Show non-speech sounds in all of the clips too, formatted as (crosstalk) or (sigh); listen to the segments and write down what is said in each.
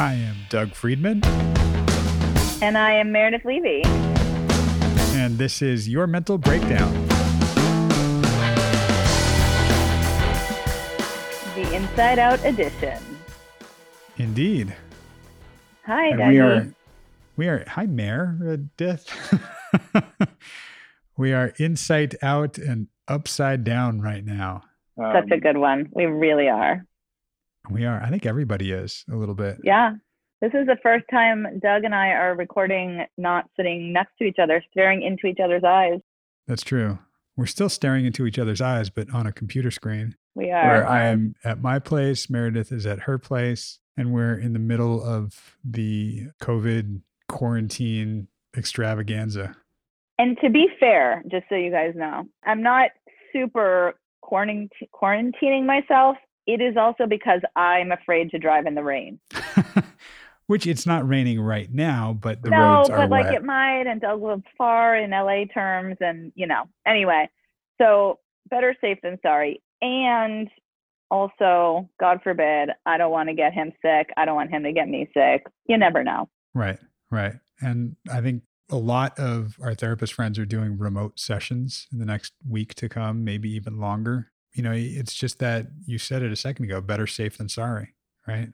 I am Doug Friedman, And I am Meredith Levy. and this is Your Mental Breakdown. the Insight Out edition. Indeed. Hi, And Dougie. we are, we are, hi, Meredith. (laughs) we are inside out and upside down right now. Such a um, good one. We really are. We are, I think everybody is a little bit. Yeah. This is the first time Doug and I are recording not sitting next to each other, staring into each other's eyes. That's true. We're still staring into each other's eyes, but on a computer screen. We where are. I am at my place, Meredith is at her place, and we're in the middle of the COVID quarantine extravaganza. And to be fair, just so you guys know, I'm not super quarant- quarantining myself. It is also because I'm afraid to drive in the rain. (laughs) Which it's not raining right now, but the no, roads are but like wet. it might, and Doug lives far in LA terms, and you know. Anyway, so better safe than sorry. And also, God forbid, I don't want to get him sick. I don't want him to get me sick. You never know. Right, right. And I think a lot of our therapist friends are doing remote sessions in the next week to come, maybe even longer. You know, it's just that you said it a second ago better safe than sorry, right?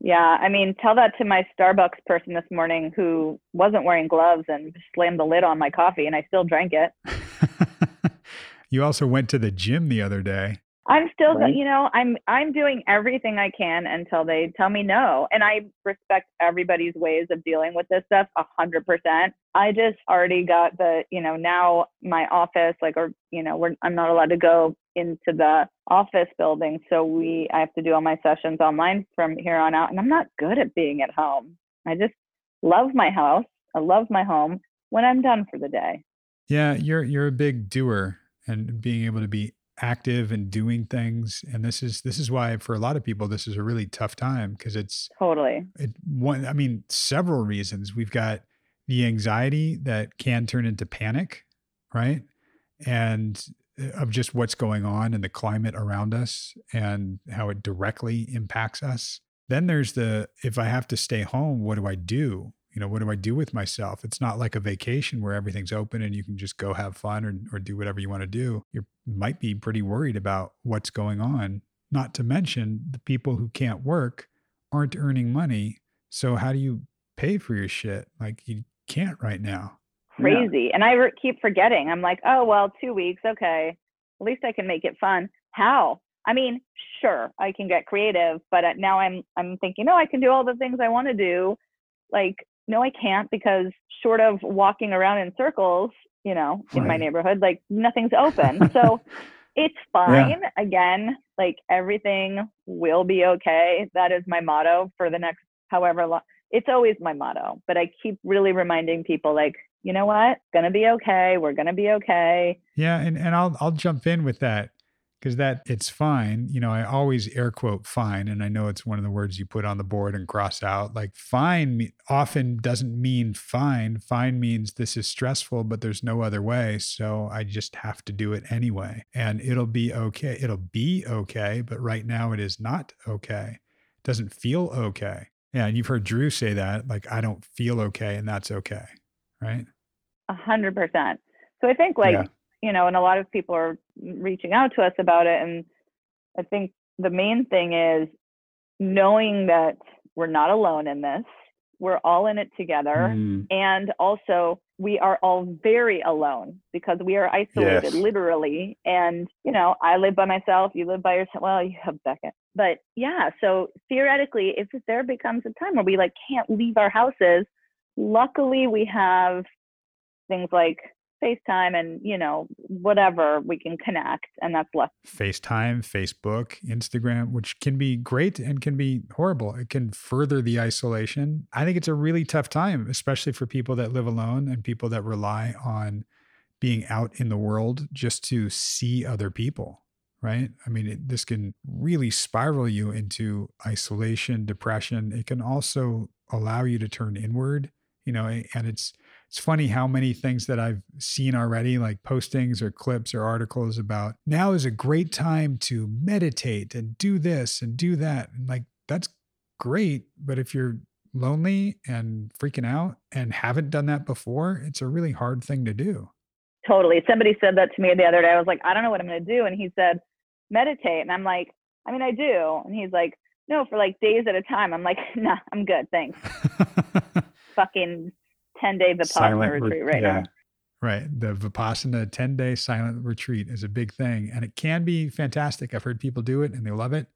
Yeah, I mean, tell that to my Starbucks person this morning who wasn't wearing gloves and slammed the lid on my coffee, and I still drank it. (laughs) you also went to the gym the other day. I'm still, Right. you know, I'm I'm doing everything I can until they tell me no, and I respect everybody's ways of dealing with this stuff a hundred percent. I just already got the, you know, now my office, like, or you know, we're I'm not allowed to go into the office building, so we I have to do all my sessions online from here on out, and I'm not good at being at home. I just love my house. I love my home when I'm done for the day. Yeah, you're you're a big doer and being able to be active and doing things and this is this is why for a lot of people this is a really tough time because it's Totally. it one I mean several reasons. We've got the anxiety that can turn into panic, right? And uh, of just what's going on in the climate around us and how it directly impacts us. Then there's the if I have to stay home, what do I do? You know, what do I do with myself? It's not like a vacation where everything's open and you can just go have fun or, or do whatever you want to do. You might be pretty worried about what's going on. Not to mention the people who can't work aren't earning money. So how do you pay for your shit? Like you can't right now. Yeah. crazy. And I re- keep forgetting. I'm like, oh, well, two weeks. Okay. At least I can make it fun. How? I mean, sure, I can get creative, but uh, now I'm I'm thinking, no, I can do all the things I want to do. Like, no, I can't because short of walking around in circles, you know, in my neighborhood, like nothing's (laughs) open. so it's fine. Again, like everything will be okay. That is my motto for the next however long. It's always my motto, but I keep really reminding people, like, you know what? Gonna be okay. We're gonna be okay. Yeah, and and I'll I'll jump in with that because that it's fine. You know, I always air quote fine, and I know it's one of the words you put on the board and cross out. Like fine often doesn't mean fine. Fine means this is stressful, but there's no other way, so I just have to do it anyway, and it'll be okay. It'll be okay, but right now it is not okay. It doesn't feel okay. Yeah, and you've heard Drew say that, like I don't feel okay, and that's okay, right? A hundred percent. So I think like, Yeah. You know, and a lot of people are reaching out to us about it. And I think the main thing is knowing that we're not alone in this. We're all in it together. Mm, And also, we are all very alone because we are isolated, Yes. literally. And, you know, I live by myself, you live by yourself. Well, you have Beckett. But yeah, so theoretically, if there becomes a time where we like can't leave our houses, luckily we have things like FaceTime and, you know, whatever we can connect. And that's less. FaceTime, Facebook, Instagram, which can be great and can be horrible. It can further the isolation. I think it's a really tough time, especially for people that live alone and people that rely on being out in the world just to see other people, right? I mean, it, this can really spiral you into isolation, depression. It can also allow you to turn inward, you know, and it's, it's funny how many things that I've seen already, like postings or clips or articles about now is a great time to meditate and do this and do that. And like, that's great. But if you're lonely and freaking out and haven't done that before, it's a really hard thing to do. Totally. Somebody said that to me the other day. I was like, I don't know what I'm going to do. And he said, meditate. And I'm like, I mean, I do. And he's like, no, for like days at a time. I'm like, (laughs) nah, I'm good. Thanks. (laughs) Fucking 10 day Vipassana Silent retreat right yeah. now. Right. The Vipassana 10 day silent retreat is a big thing and it can be fantastic. I've heard people do it and they love it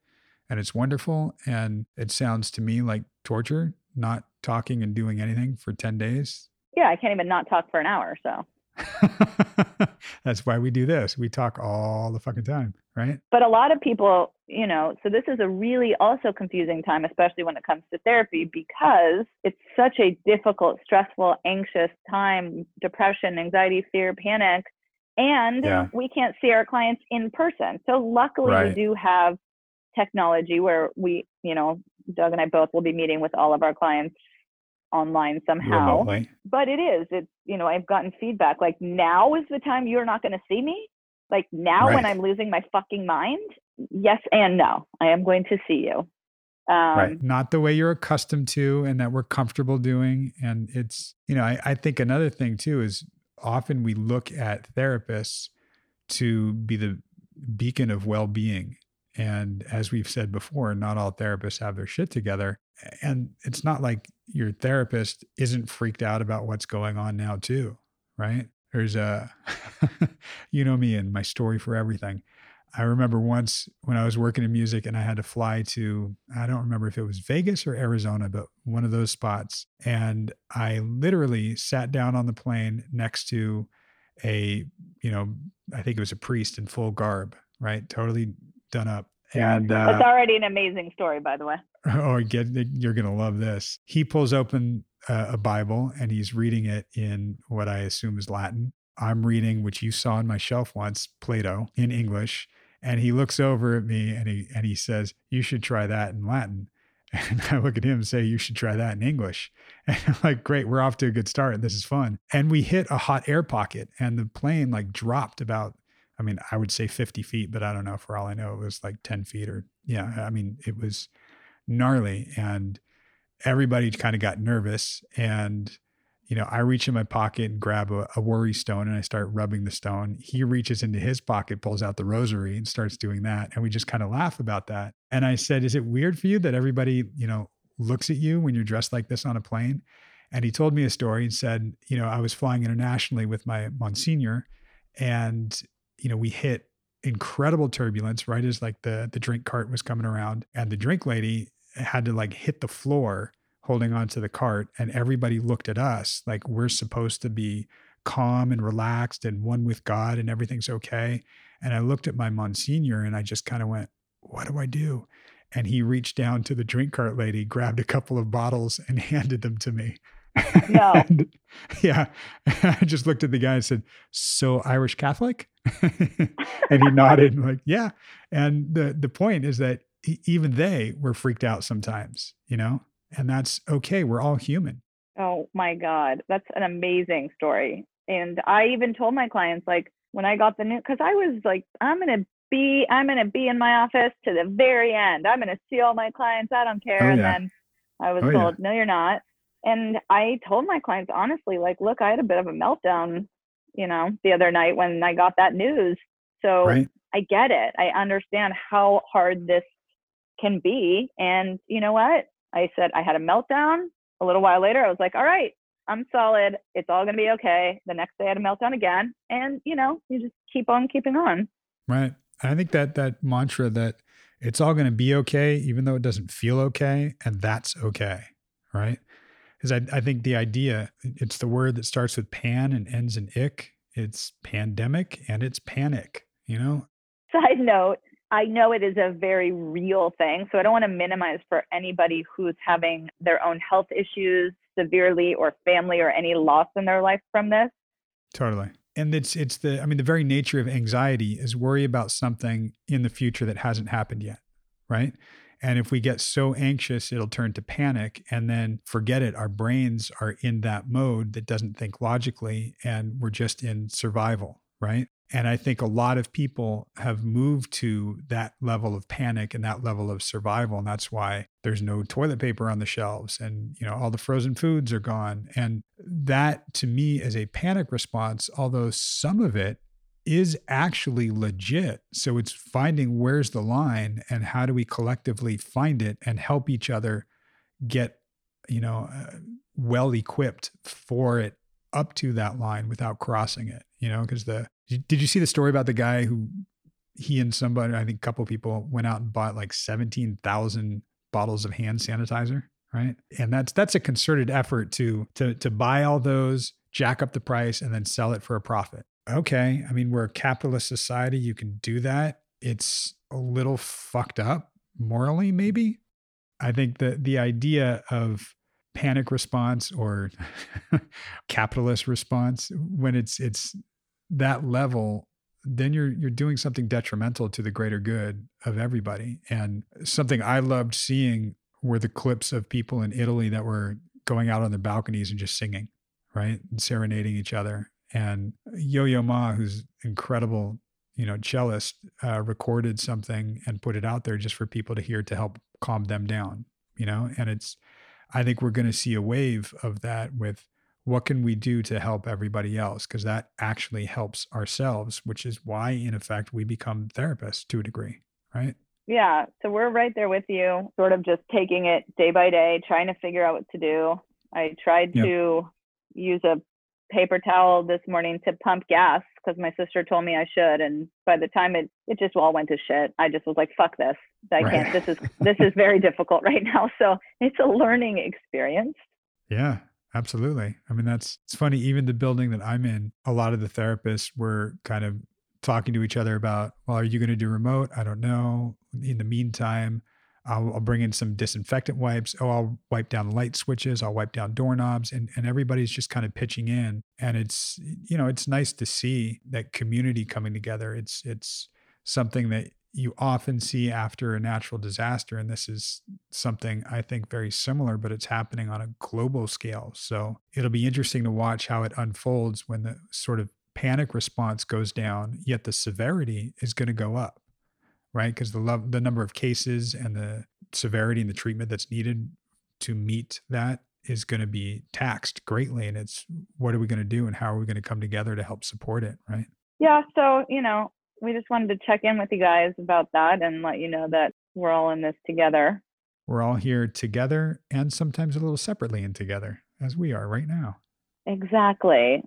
and it's wonderful. And it sounds to me like torture, not talking and doing anything for 10 days. Yeah. I can't even not talk for an hour. So (laughs) That's why we do this. We talk all the fucking time, right? But a lot of people, you know, so this is a really also confusing time, especially when it comes to therapy, because it's such a difficult, stressful, anxious time depression, anxiety, fear, panic. And yeah. we can't see our clients in person. So luckily, right. we do have technology where we, you know, Doug and I both will be meeting with all of our clients online somehow. Remotely. But it is. It's you know, I've gotten feedback like now is the time you're not going to see me. Like now right. when I'm losing my fucking mind, yes and no. I am going to see you. Um, right. Not the way you're accustomed to and that we're comfortable doing. And it's, you know, I, I think another thing too is often we look at therapists to be the beacon of well being. And as we've said before, not all therapists have their shit together. And it's not like your therapist isn't freaked out about what's going on now too, right? There's a, (laughs) you know me and my story for everything. I remember once when I was working in music and I had to fly to, I don't remember if it was Vegas or Arizona, but one of those spots. And I literally sat down on the plane next to a, you know, I think it was a priest in full garb, right? Totally done up. And uh, it's already an amazing story, by the way. (laughs) Oh, get you're gonna love this. He pulls open a, a Bible and he's reading it in what I assume is Latin. I'm reading, which you saw on my shelf once, Plato in English. And he looks over at me and he and he says, "You should try that in Latin." (laughs) And I look at him and say, You should try that in English. (laughs) And I'm like, Great, we're off to a good start. This is fun. And we hit a hot air pocket and the plane like dropped about I mean, I would say 50 feet, but I don't know. For all I know, it was like 10 feet or, yeah, I mean, it was gnarly. And everybody kind of got nervous. And, you know, I reach in my pocket and grab a, a, worry stone and I start rubbing the stone. He reaches into his pocket, pulls out the rosary and starts doing that. And we just kind of laugh about that. And I said, Is it weird for you that everybody, you know, looks at you when you're dressed like this on a plane? And he told me a story and said, You know, I was flying internationally with my Monsignor and you know, we hit incredible turbulence right as like the the drink cart was coming around and the drink lady had to like hit the floor holding onto the cart and everybody looked at us like we're supposed to be calm and relaxed and one with God and everything's okay. And I looked at my Monsignor and I just kind of went, what do I do? And he reached down to the drink cart lady, grabbed a couple of bottles and (laughs) handed them to me. No. (laughs) and, yeah. (laughs) I just looked at the guy and said, So Irish Catholic? (laughs) and he nodded like, Yeah. And the the point is that even they were freaked out sometimes, you know? And that's okay. We're all human. Oh my God. That's an amazing story. And I even told my clients, like, when I got the new, because I was like, I'm going to be, I'm going to be in my office to the very end. I'm going to see all my clients. I don't care. Oh, and then I was oh, told, yeah. no, you're not. And I told my clients honestly, like, look, I had a bit of a meltdown, you know, the other night when I got that news. So right. I get it. I understand how hard this can be. And you know what? I said I had a meltdown. A little while later, I was like, all right, I'm solid. It's all going to be okay. The next day, I had a meltdown again. And, you know, you just keep on keeping on. Right. I think that that mantra that it's all going to be okay, even though it doesn't feel okay, and that's okay. Right because I, I think the idea it's the word that starts with pan and ends in ick. It's pandemic and it's panic you know? (laughs) Side note i know it is a very real thing so i don't want to minimize for anybody who's having their own health issues severely or family or any loss in their life from this. Totally. And it's it's the i mean the very nature of anxiety is worry about something in the future that hasn't happened yet right and if we get so anxious, it'll turn to panic. And then forget it. Our brains are in that mode that doesn't think logically and we're just in survival, right? And I think a lot of people have moved to that level of panic and that level of survival. And that's why there's no toilet paper on the shelves and, you know, all the frozen foods are gone. And that to me is a panic response, although some of it is actually legit. So it's finding where's the line and how do we collectively find it and help each other get, you know, uh, well equipped for it up to that line without crossing it, you know, because the did you see the story about the guy who he and somebody, I think a couple people went out and bought like 17,000 bottles of hand sanitizer, right? And that's that's a concerted effort to to to buy all those, jack up the price and then sell it for a profit. Okay, I mean, we're a capitalist society, you can do that. It's a little fucked up morally maybe. I think that the idea of panic response or (laughs) capitalist response when it's it's that level then you're you're doing something detrimental to the greater good of everybody and something i loved seeing were the clips of people in italy that were going out on their balconies and just singing right and serenading each other and yo-yo ma who's incredible you know cellist uh, recorded something and put it out there just for people to hear to help calm them down you know and it's i think we're going to see a wave of that with what can we do to help everybody else? Because that actually helps ourselves, which is why, in effect, we become therapists to a degree, right? Yeah. So we're right there with you, sort of just taking it day by day, trying to figure out what to do. I tried yep. to use a paper towel this morning to pump gas because my sister told me I should. And by the time it, it just all went to shit, I just was like, fuck this. I right. can't, this is, this is very difficult right now. (laughs) So it's a learning experience. Yeah. Absolutely. I mean, that's it's funny. Even the building that I'm in, a lot of the therapists were kind of talking to each other about, well, are you going to do remote? I don't know. In the meantime, I'll, I'll, bring in some disinfectant wipes. Oh, I'll wipe down light switches. I'll wipe down doorknobs, and and everybody's just kind of pitching in. And it's you know it's nice to see that community coming together. It's it's something that you often see after a natural disaster. And this is something I think very similar, but it's happening on a global scale. So it'll be interesting to watch how it unfolds when the sort of panic response goes down, yet the severity is going to go up, right? Because the love, the number of cases and the severity and the treatment that's needed to meet that is going to be taxed greatly. And it's what are we going to do and how are we going to come together to help support it, right? Yeah. So, you know, we just wanted to check in with you guys about that and let you know that we're all in this together. We're all here together and sometimes a little separately and together as we are right now. Exactly.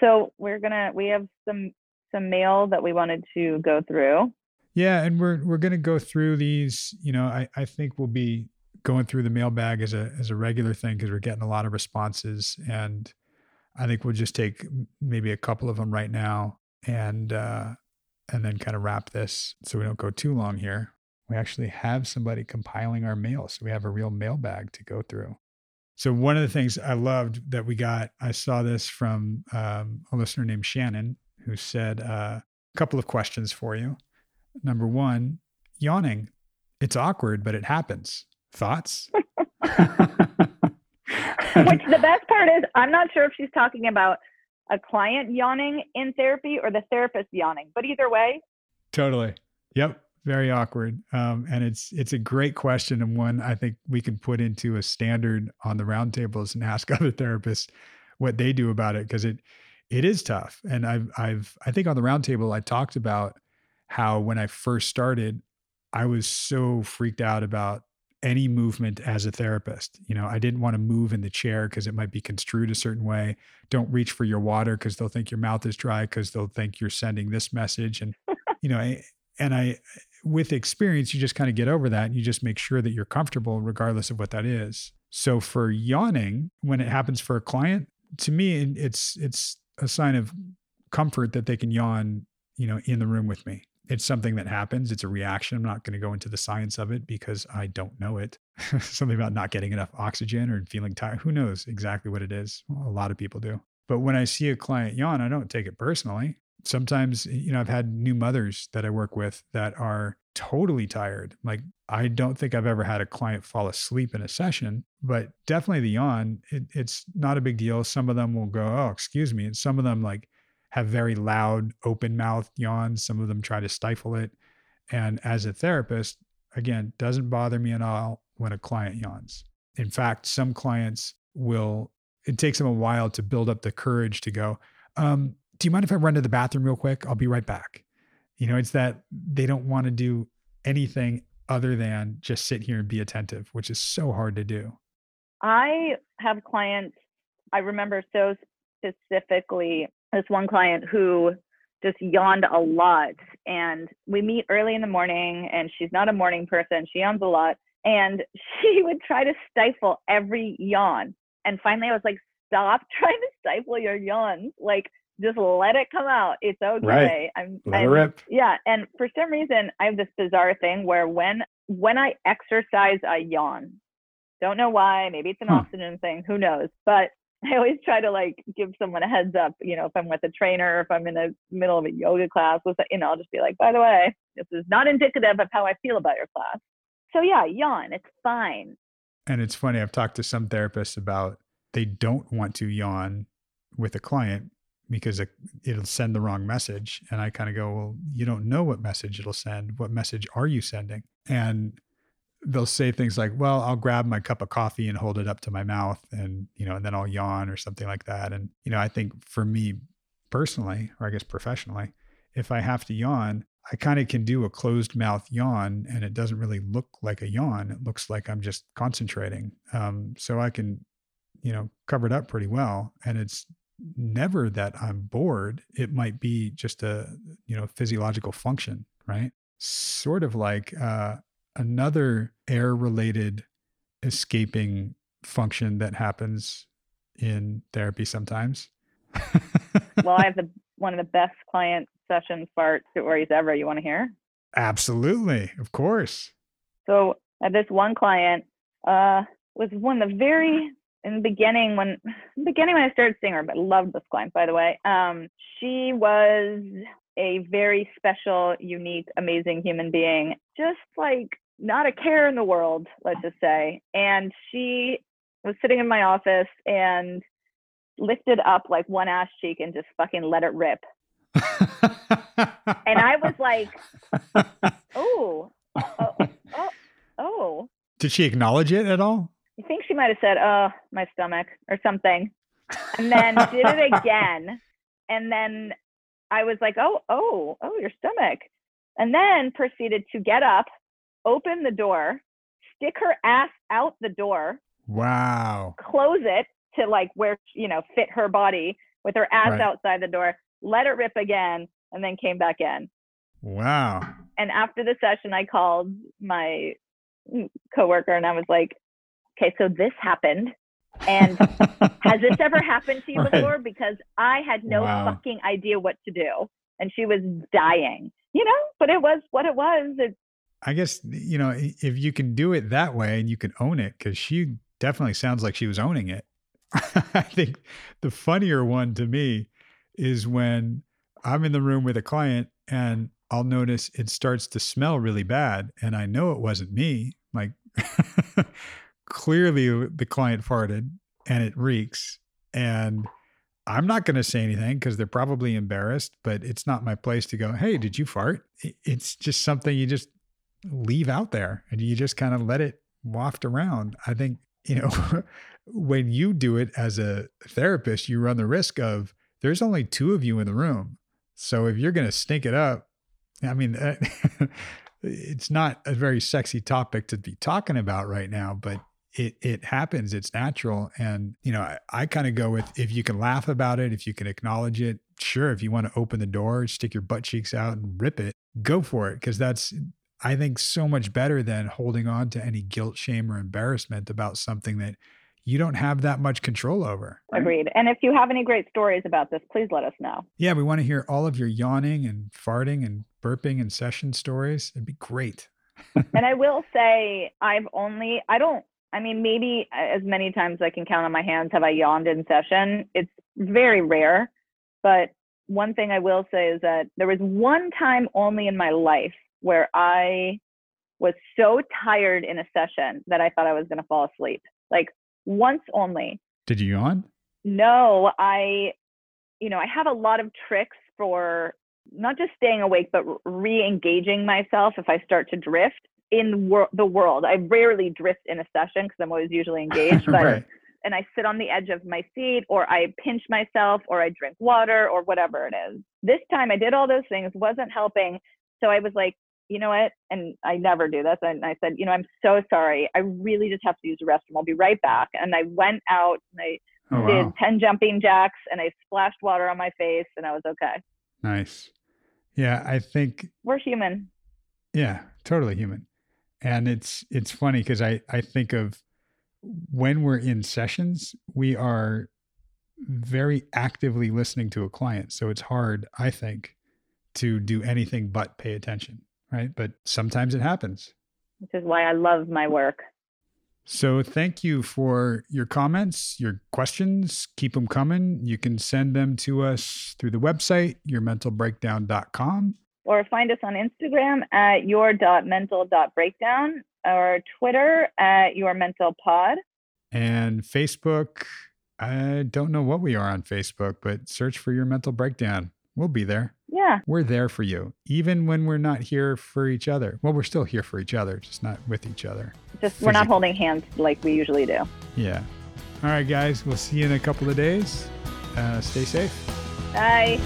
So we're gonna we have some some mail that we wanted to go through. Yeah, and we're we're gonna go through these. You know, I I think we'll be going through the mailbag as a as a regular thing because we're getting a lot of responses, and I think we'll just take maybe a couple of them right now, and uh, and then kind of wrap this so we don't go too long here. We actually have somebody compiling our mail. So we have a real mailbag to go through. So, one of the things I loved that we got, I saw this from um, a listener named Shannon who said uh, a couple of questions for you. Number one, yawning. It's awkward, but it happens. Thoughts? (laughs) (laughs) Which the best part is, I'm not sure if she's talking about a client yawning in therapy or the therapist yawning. But either way. Totally. Yep. Very awkward. Um, and it's it's a great question and one I think we can put into a standard on the roundtables and ask (laughs) other therapists what they do about it because it it is tough. And I've I've I think on the roundtable I talked about how when I first started, I was so freaked out about any movement as a therapist. You know, I didn't want to move in the chair because it might be construed a certain way. Don't reach for your water because they'll think your mouth is dry because they'll think you're sending this message. And, (laughs) you know, and I, with experience, you just kind of get over that and you just make sure that you're comfortable regardless of what that is. So for yawning, when it happens for a client, to me, it's, it's a sign of comfort that they can yawn, you know, in the room with me it's something that happens. It's a reaction. I'm not going to go into the science of it because I don't know it. (laughs) something about not getting enough oxygen or feeling tired. Who knows exactly what it is? Well, a lot of people do. But when I see a client yawn, I don't take it personally. Sometimes, you know, I've had new mothers that I work with that are totally tired. Like, I don't think I've ever had a client fall asleep in a session, but definitely the yawn, it, it's not a big deal. Some of them will go, Oh, excuse me. And some of them, like, have very loud, open mouth yawns. Some of them try to stifle it. And as a therapist, again, doesn't bother me at all when a client yawns. In fact, some clients will, it takes them a while to build up the courage to go, um, Do you mind if I run to the bathroom real quick? I'll be right back. You know, it's that they don't want to do anything other than just sit here and be attentive, which is so hard to do. I have clients, I remember so specifically this one client who just yawned a lot. And we meet early in the morning, and she's not a morning person. She yawns a lot. And (laughs) she would try to stifle every yawn. And finally, I was like, stop (laughs) trying to stifle your yawns. Like, just let it come out. It's okay. Right. I'm, Let I'm- rip. yeah, and for some reason, I have this bizarre thing where when when I exercise, I yawn. Don't know why. Maybe it's an Huh. oxygen thing. Who knows? But I always try to like give someone a heads up. You know, if I'm with a trainer, if I'm in the middle of a yoga class, you know, I'll just be like, by the way, this is not indicative of how I feel about your class. So yeah, yawn. It's fine. And it's funny, I've talked to some therapists about they don't want to yawn with a client because it, it'll send the wrong message. And I kind of go, well, you don't know what message it'll send. What message are you sending? And they'll say things like, well, I'll grab my cup of coffee and hold it up to my mouth and, you know, and then I'll yawn or something like that. And, you know, I think for me personally, or I guess professionally, if I have to yawn, I kind of can do a closed mouth yawn and it doesn't really look like a yawn. It looks like I'm just concentrating. Um, so I can, you know, cover it up pretty well. And it's never that I'm bored. It might be just a, you know, physiological function, right? Sort of like uh, another air related escaping function that happens in therapy sometimes. (laughs) Well, I have the one of the best client session fart stories ever. You want to hear? Absolutely. Of course. So this one client uh, was one of the very in the beginning when beginning when I started seeing her, but loved this client by the way. Um, she was a very special, unique, amazing human being, just like not a care in the world, let's just say. And she was sitting in my office and lifted up like one ass cheek and just fucking let it rip. And I was like, oh, oh, oh, oh. Did she acknowledge it at all? I think she might have said, "Oh, my stomach" or something, and then did it again. And then I was like, "Oh, oh, oh, your stomach," and then proceeded to get up, open the door, stick her ass out the door, Wow. close it to like where you know fit her body with her ass Right. outside the door, let it rip again, and then came back in. Wow. And after the session, I called my coworker and I was like, "Okay, so this happened." And (laughs) has this ever happened to you Right. before? Because I had no Wow. fucking idea what to do. And she was dying, you know, but it was what it was. It, I guess, you know, if you can do it that way and you can own it, because she definitely sounds like she was owning it. (laughs) I think the funnier one to me is when I'm in the room with a client and I'll notice it starts to smell really bad. And I know it wasn't me. Like, (laughs) clearly the client farted and it reeks. And I'm not going to say anything because they're probably embarrassed, but it's not my place to go, Hey, did you fart? It's just something you just leave out there and you just kind of let it waft around. I think, you know, (laughs) when you do it as a therapist, you run the risk of there's only two of you in the room. So if you're going to stink it up, I mean, (laughs) it's not a very sexy topic to be talking about right now, but it it happens. It's natural, and you know, I, I kind of go with if you can laugh about it, if you can acknowledge it. Sure, if you want to open the door, stick your butt cheeks out and rip it, go for it, because that's I think so much better than holding on to any guilt, shame, or embarrassment about something that you don't have that much control over. agreed. And if you have any great stories about this, please let us know. Yeah, we want to hear all of your yawning and farting and burping and session stories. It'd be great. and I (laughs) will say, I've only, I don't, I mean, maybe as many times I can count on my hands have I yawned in session. It's very rare. But one thing I will say is that there was one time only in my life where I was so tired in a session that I thought I was going to fall asleep. Like once only. Did you yawn? No, I you know, I have a lot of tricks for not just staying awake, but re engaging myself if I start to drift in wor- the world. I rarely drift in a session because I'm always usually (laughs) engaged, but right. and I sit on the edge of my seat or I pinch myself or I drink water or whatever it is. This time I did all those things, wasn't helping. So I was like, you know what? And I never do this. And I said, you know, I'm so sorry. I really just have to use the restroom. I'll be right back. And I went out and I Oh, did wow. 10 jumping jacks and I splashed water on my face and I was okay. Nice. Yeah, I think We're human. Yeah, totally human. And it's it's funny because I I think of when we're in sessions, we are very actively listening to a client. So it's hard, I think, to do anything but pay attention, right? But sometimes it happens. which is why I love my work. So thank you for your comments, your questions. Keep them coming. You can send them to us through the website, yourmentalbreakdown.com. Or find us on Instagram at your.mental.breakdown or Twitter at yourmentalpod. and Facebook. I don't know what we are on Facebook, but search for your mental breakdown. We'll be there. Yeah, We're there for you, even when we're not here for each other. Well, we're still here for each other, just not with each other. just we're not holding hands like we usually do. Yeah. All right, guys. We'll see you in a couple of days. Uh, stay safe. Bye.